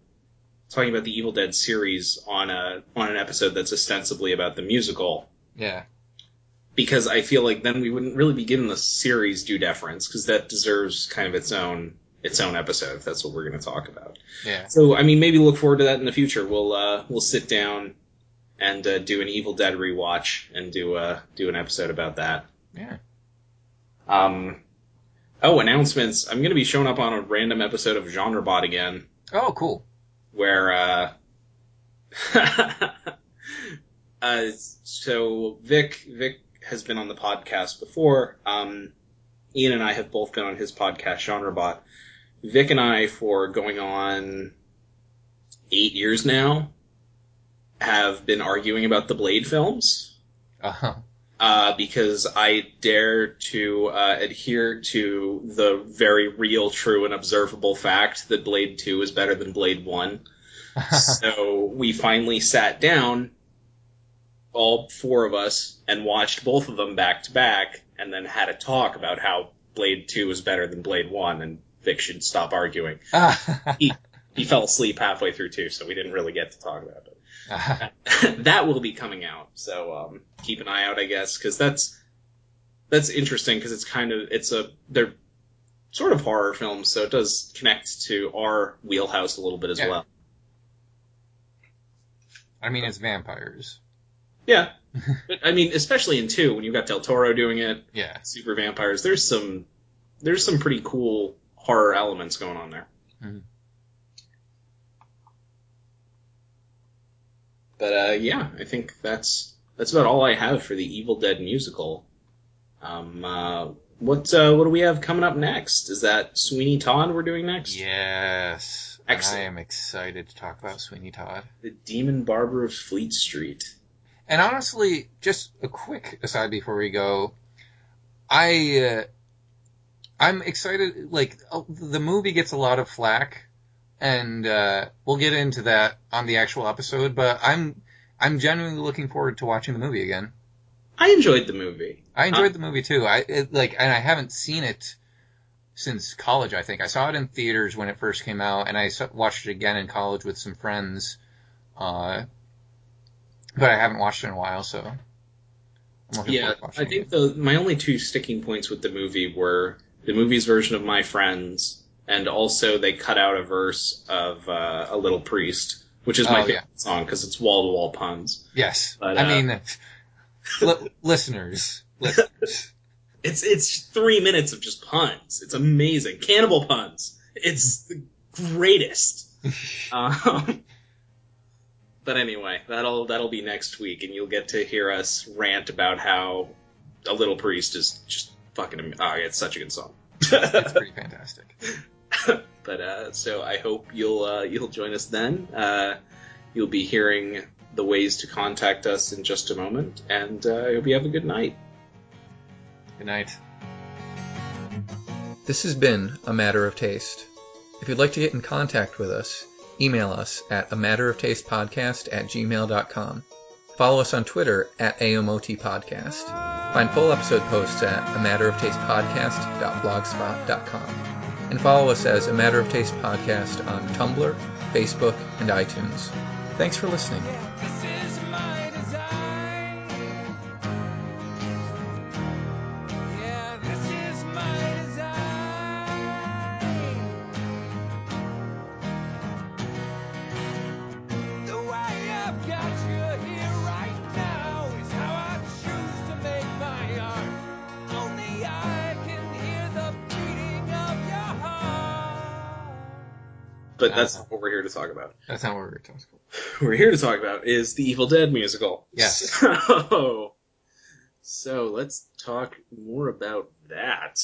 talking about the Evil Dead series on a on an episode that's ostensibly about the musical Yeah. because I feel like then we wouldn't really be giving the series due deference because that deserves kind of its own its own episode if that's what we're going to talk about. Yeah. So I mean, maybe look forward to that in the future. We'll uh, we'll sit down and uh, do an Evil Dead rewatch and do uh, do an episode about that. Yeah. Um, oh, announcements! I'm going to be showing up on a random episode of GenreBot again, Oh, cool. where uh, uh, so Vic Vic has been on the podcast before. Um, Ian and I have both been on his podcast GenreBot. Vic and I, for going on eight years now, have been arguing about the Blade films Uh huh. uh, because I dare to uh, adhere to the very real, true, and observable fact that Blade 2 is better than Blade 1. so we finally sat down, all four of us, and watched both of them back to back, and then had a talk about how Blade 2 is better than Blade 1, and Vic should stop arguing. He fell asleep halfway through too, so we didn't really get to talk about it. that will be coming out, so um, keep an eye out, I guess, because that's that's interesting because it's kind of it's a they're sort of horror films, so it does connect to our wheelhouse a little bit as Yeah. well. I mean, it's vampires. Yeah, but I mean, especially in two when you've got Del Toro doing it, Yeah. super vampires. There's some there's some pretty cool horror elements going on there. Mhm. But uh, yeah, I think that's that's about all I have for the Evil Dead musical. Um, uh, what uh, what do we have coming up next? Is that Sweeney Todd we're doing next? Yes. And I am excited to talk about Sweeney Todd. The Demon Barber of Fleet Street. And honestly, just a quick aside before we go, I uh, I'm excited. Like uh, the movie gets a lot of flack, and uh, we'll get into that on the actual episode. But I'm I'm genuinely looking forward to watching the movie again. I enjoyed the movie. I enjoyed the movie too. I it, like, and I haven't seen it since college. I think I saw it in theaters when it first came out, and I saw, watched it again in college with some friends. Uh, but I haven't watched it in a while, so Yeah, forward to watching I think the my only two sticking points with the movie were the movie's version of My Friends, and also they cut out a verse of uh, a little priest, which is my Oh, favorite yeah. song because it's wall to wall puns. Yes. But, I uh, mean, li- listeners, listeners. It's it's three minutes of just puns. It's amazing, cannibal puns. It's the greatest. um, but anyway, that'll that'll be next week, and you'll get to hear us rant about how a little priest is just fucking. am- Oh, it's such a good song. It's pretty fantastic. but uh, so I hope you'll uh, you'll join us then. Uh, you'll be hearing the ways to contact us in just a moment, and uh, I hope you have a good night. Good night. This has been A Matter of Taste. If you'd like to get in contact with us, email us at a matter of taste podcast at gmail.com. Follow us on Twitter at AMOT Podcast. Find full episode posts at a matter of taste podcast.blogspot.com. And follow us as A Matter of Taste Podcast on Tumblr, Facebook, and iTunes. Thanks for listening. But that's not what we're here to talk about. That's not what we're talking about. We're here to talk about is the Evil Dead musical. Yes. So, so let's talk more about that.